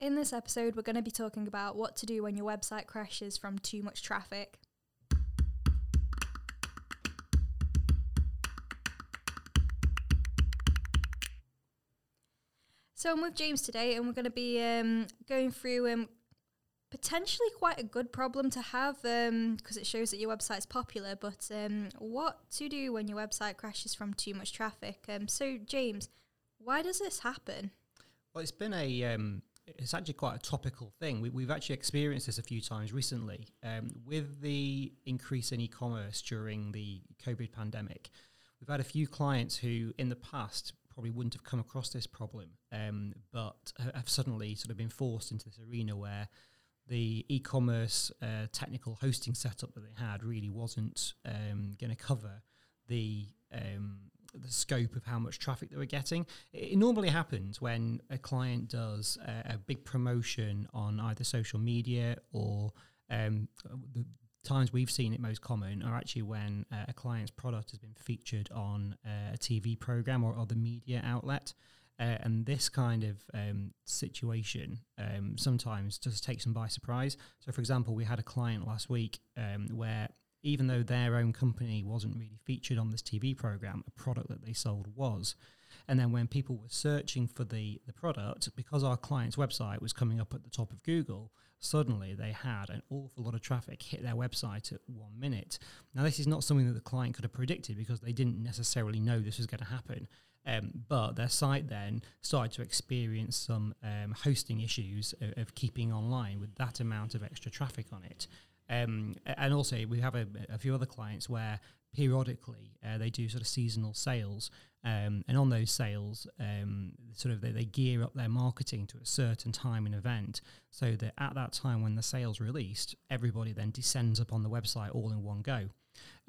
In this episode, we're going to be talking about what to do when your website crashes from too much traffic. So I'm with James today, and we're going to be um, going through um, potentially quite a good problem to have because um, it shows that your website's popular. But um, what to do when your website crashes from too much traffic? Um, so James, why does this happen? Well, it's been a um, it's actually quite a topical thing. We, have actually experienced this a few times recently um, with the increase in e-commerce during the COVID pandemic. We've had a few clients who, in the past, probably wouldn't have come across this problem, um, but have suddenly sort of been forced into this arena where the e-commerce uh, technical hosting setup that they had really wasn't um, going to cover the um, the scope of how much traffic they were getting. It, normally happens when a client does a, a big promotion on either social media or um, the times we've seen it most common are actually when uh, a client's product has been featured on uh, a TV program or other media outlet. Uh, and this kind of um, situation um, sometimes just takes them by surprise. So, for example, we had a client last week um, where even though their own company wasn't really featured on this TV program, a product that they sold was. And then when people were searching for the, the product, because our client's website was coming up at the top of Google, suddenly they had an awful lot of traffic hit their website at one minute. Now, this is not something that the client could have predicted because they didn't necessarily know this was going to happen. Um, but their site then started to experience some um, hosting issues of, of, keeping online with that amount of extra traffic on it. Um, and also, we have a, a, few other clients where periodically uh, they do sort of seasonal sales. Um, and on those sales um, sort of they, they, gear up their marketing to a certain time and event so that at that time when the sales released everybody then descends upon the website all in one go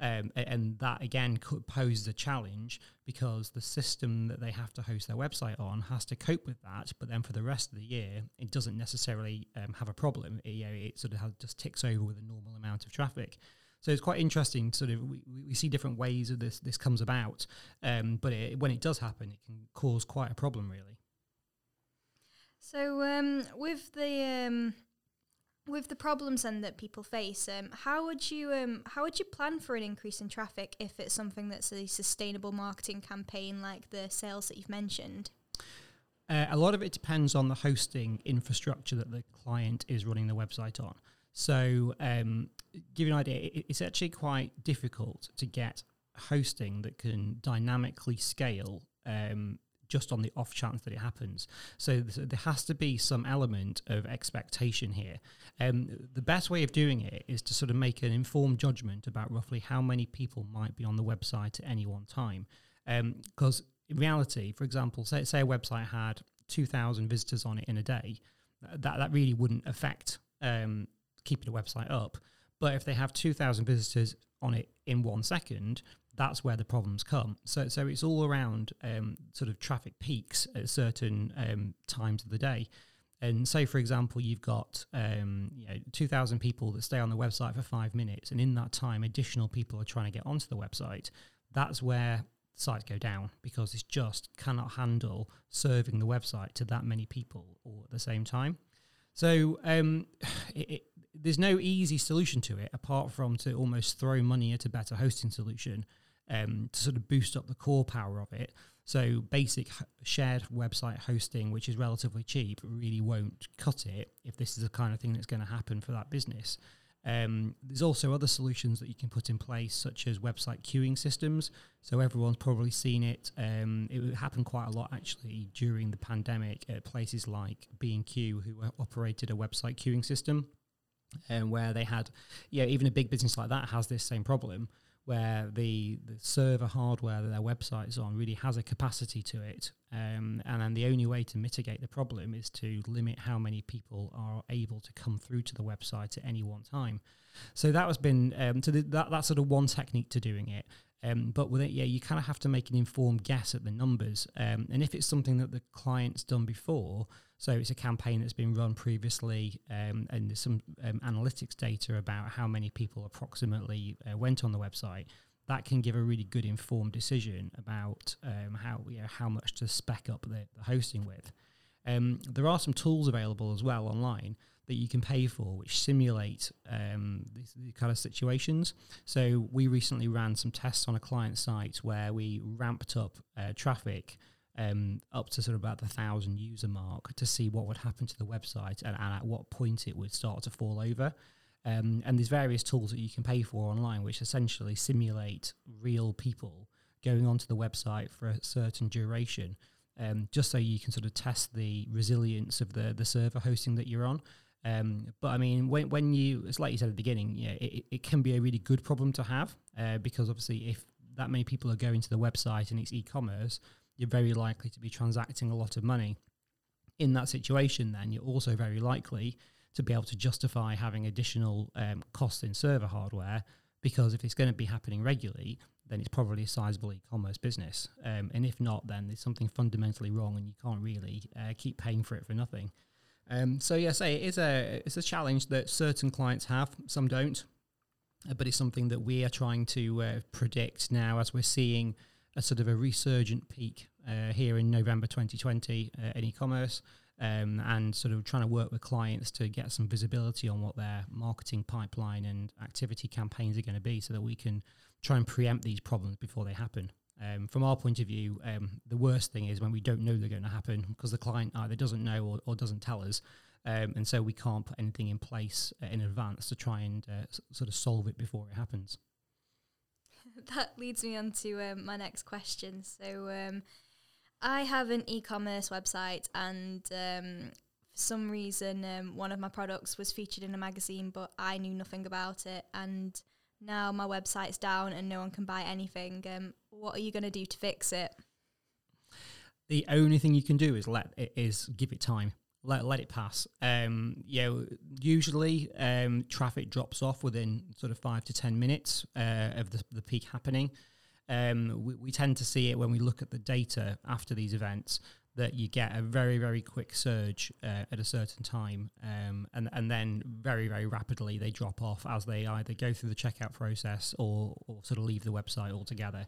um, and that again could pose a challenge because the system that they have to host their website on has to cope with that but then for the rest of the year it doesn't necessarily um, have a problem it, you know, it sort of has, just ticks over with a normal amount of traffic so it's quite interesting. Sort of, we, we see different ways of this this comes about, um, but it, when it does happen, it can cause quite a problem, really. So um, with the um, with the problems then that people face, um, how would you um, how would you plan for an increase in traffic if it's something that's a sustainable marketing campaign like the sales that you've mentioned? Uh, a lot of it depends on the hosting infrastructure that the client is running the website on. So, um, give you an idea, it's actually quite difficult to get hosting that can dynamically scale um, just on the off chance that it happens. So there has to be some element of expectation here. Um, the best way of doing it is to sort of make an informed judgment about roughly how many people might be on the website at any one time. Because um, in reality, for example, say, say a website had 2,000 visitors on it in a day, that, that really wouldn't affect um, keeping a website up. But if they have 2,000 visitors on it in one second, that's where the problems come. So, so it's all around um, sort of traffic peaks at certain um, times of the day. And say, for example, you've got um, you know, 2,000 people that stay on the website for five minutes, and in that time, additional people are trying to get onto the website. That's where sites go down because it just cannot handle serving the website to that many people all at the same time. So um, it, there's no easy solution to it apart from to almost throw money at a better hosting solution um, to sort of boost up the core power of it. So basic shared website hosting, which is relatively cheap, really won't cut it if this is the kind of thing that's going to happen for that business. Um, there's also other solutions that you can put in place, such as website queuing systems. So everyone's probably seen it. Um, it happened quite a lot actually during the pandemic at places like B&Q, who operated a website queuing system and where they had, yeah, even a big business like that has this same problem where the, the server hardware that their website is on really has a capacity to it. Um, and then the only way to mitigate the problem is to limit how many people are able to come through to the website at any one time. So that has been um, so that that's sort of one technique to doing it. Um, but with it, yeah, you kind of have to make an informed guess at the numbers. Um, and if it's something that the client's done before, so it's a campaign that's been run previously, um, and there's some um, analytics data about how many people approximately uh, went on the website. That can give a really good informed decision about um, how you know, how much to spec up the, the hosting with. Um, there are some tools available as well online that you can pay for, which simulate um, these, these, kind of situations. So we recently ran some tests on a client site where we ramped up uh, traffic um, up to sort of about the thousand user mark to see what would happen to the website and, and at what point it would start to fall over. Um, and there's various tools that you can pay for online, which essentially simulate real people going onto the website for a certain duration, um, just so you can sort of test the resilience of the the server hosting that you're on. Um, but I mean, when when you, it's like you said at the beginning, yeah, it, it can be a really good problem to have uh, because obviously, if that many people are going to the website and it's e-commerce, you're very likely to be transacting a lot of money. In that situation, then you're also very likely to be able to justify having additional um, costs in server hardware because if it's going to be happening regularly, then it's probably a sizable e-commerce business. Um, and if not, then there's something fundamentally wrong, and you can't really uh, keep paying for it for nothing. Um, so yes, it is a it's a challenge that certain clients have, some don't, uh, but it's something that we are trying to uh, predict now as we're seeing a sort of a resurgent peak uh, here in November 2020 uh, in e-commerce. Um, and sort of trying to work with clients to get some visibility on what their marketing pipeline and activity campaigns are going to be so that we can try and preempt these problems before they happen. Um, from our point of view, um, the worst thing is when we don't know they're going to happen because the client either doesn't know or, or doesn't tell us. Um, and so we can't put anything in place uh, in advance to try and uh, s- sort of solve it before it happens. that leads me on to um, my next question. So, um, I have an e commerce website, and um, for some reason, one of my products was featured in a magazine, but I knew nothing about it. And now my website's down and no one can buy anything. Um, what are you going to do to fix it? The only thing you can do is let it is give it time. Let, let it pass. Um, you know, usually um, traffic drops off within sort of five to ten minutes uh, of the, the peak happening. Um, we, we tend to see it when we look at the data after these events that you get a very very quick surge uh, at a certain time um, and and then very very rapidly they drop off as they either go through the checkout process or, or sort of leave the website altogether.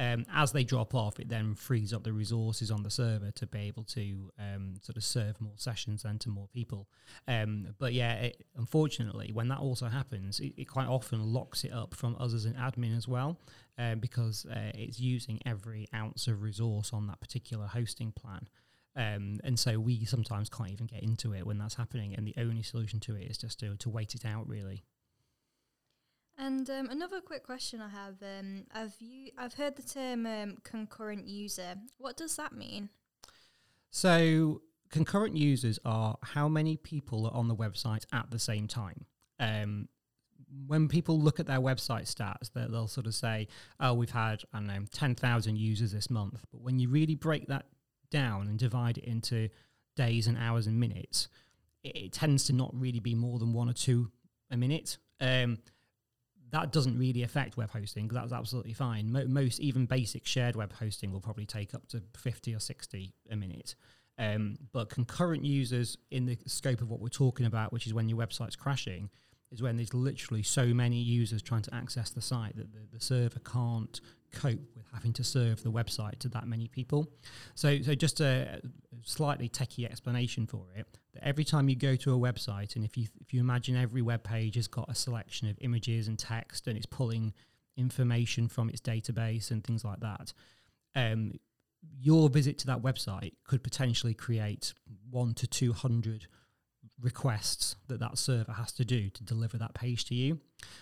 Um, as they drop off it then frees up the resources on the server to be able to um, sort of serve more sessions and to more people. Um, but yeah it, unfortunately when that also happens it, it, quite often locks it up from us as an admin as well uh, because uh, it's using every ounce of resource on that particular hosting plan. Um, and so we sometimes can't even get into it when that's happening. And the only solution to it is just to, to wait it out, really. And um, another quick question I have: um, I've you I've heard the term um, concurrent user. What does that mean? So concurrent users are how many people are on the website at the same time. Um, when people look at their website stats, they'll sort of say, "Oh, we've had I don't know ten thousand users this month." But when you really break that down and divide it into days and hours and minutes, it, it tends to not really be more than one or two a minute. Um, that doesn't really affect web hosting because that's absolutely fine. Mo- most even basic shared web hosting will probably take up to fifty or sixty a minute. Um, but concurrent users in the scope of what we're talking about, which is when your website's crashing, is when there's literally so many users trying to access the site that the, the server can't cope with having to serve the website to that many people. So, so just a slightly techie explanation for it. That every time you go to a website, and if you if you imagine every web page has got a selection of images and text, and it's pulling information from its database and things like that. Um, your visit to that website could potentially create one to two hundred requests that that server has to do to deliver that page to you.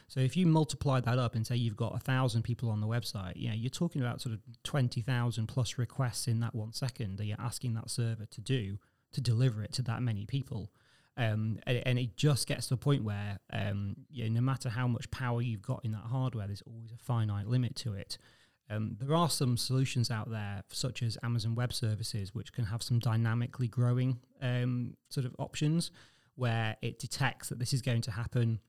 So if you multiply that up and say you've got a thousand people on the website, you know, you're talking about sort of 20,000 plus requests in that one second that you're asking that server to do to deliver it to that many people. Um, and, and, it just gets to a point where, um, you know, no matter how much power you've got in that hardware, there's always a finite limit to it. Um, there are some solutions out there, such as Amazon Web Services, which can have some dynamically growing um, sort of options where it detects that this is going to happen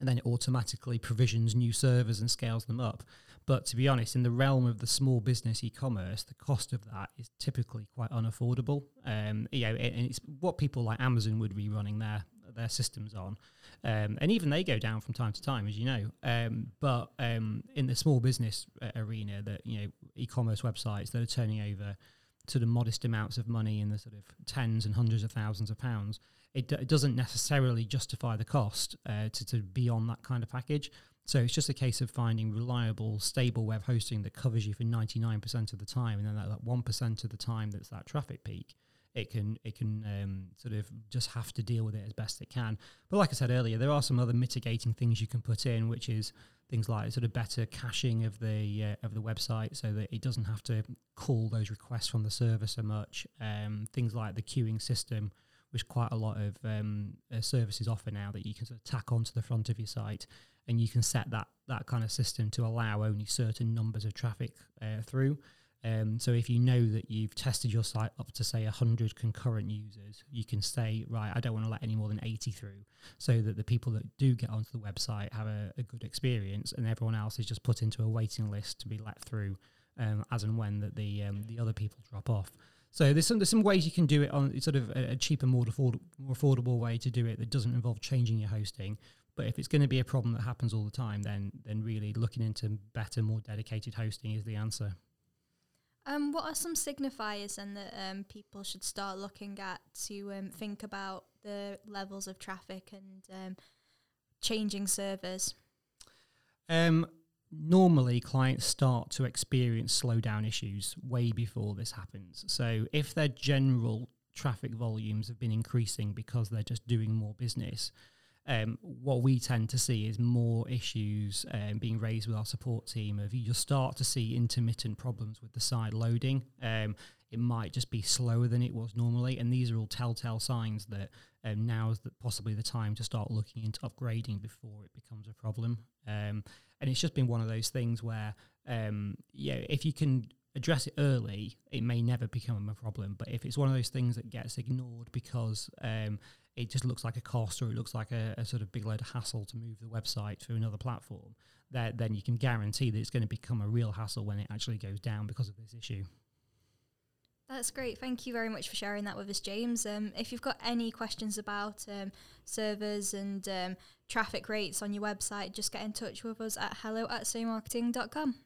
and then it automatically provisions new servers and scales them up. But to be honest, in the realm of the small business e-commerce, the cost of that is typically quite unaffordable. Um, you know, and it's what people like Amazon would be running their their systems on, um, and even they go down from time to time, as you know. Um, but um, in the small business uh, arena, that you know, e-commerce websites that are turning over sort of modest amounts of money in the sort of tens and hundreds of thousands of pounds, it, d- it doesn't necessarily justify the cost uh, to, to be on that kind of package. So it's just a case of finding reliable, stable web hosting that covers you for 99% of the time. And then that, that 1% of the time that's that traffic peak, it can it can um, sort of just have to deal with it as best it can. But like I said earlier, there are some other mitigating things you can put in, which is things like sort of better caching of the uh, of the website, so that it doesn't have to call those requests from the server so much. Um, things like the queuing system, which quite a lot of um, uh, services offer now, that you can sort of tack onto the front of your site, and you can set that that kind of system to allow only certain numbers of traffic uh, through. Um, so if you know that you've tested your site up to say 100 concurrent users, you can say, right, I don't want to let any more than 80 through, so that the people that do get onto the website have a, a good experience, and everyone else is just put into a waiting list to be let through um, as and when that the um, the other people drop off. So there's some there's some ways you can do it on sort of a, a cheaper, more, afford- more affordable way to do it that doesn't involve changing your hosting. But if it's going to be a problem that happens all the time, then then really looking into better, more dedicated hosting is the answer. Um, what are some signifiers then that um, people should start looking at to um, think about the levels of traffic and um, changing servers? Um, normally, clients start to experience slowdown issues way before this happens. So, if their general traffic volumes have been increasing because they're just doing more business, um, what we tend to see is more issues um, being raised with our support team. Of you start to see intermittent problems with the side loading. Um, it might just be slower than it was normally, and these are all telltale signs that um, now is possibly the time to start looking into upgrading before it becomes a problem. Um, and it's just been one of those things where, um, yeah, if you can address it early, it may never become a problem. But if it's one of those things that gets ignored because um, it just looks like a cost or it looks like a, a, sort of big load of hassle to move the website to another platform, that then you can guarantee that it's going to become a real hassle when it actually goes down because of this issue. That's great. Thank you very much for sharing that with us, James. Um, if you've got any questions about um, servers and um, traffic rates on your website, just get in touch with us at hello at saymarketing.com.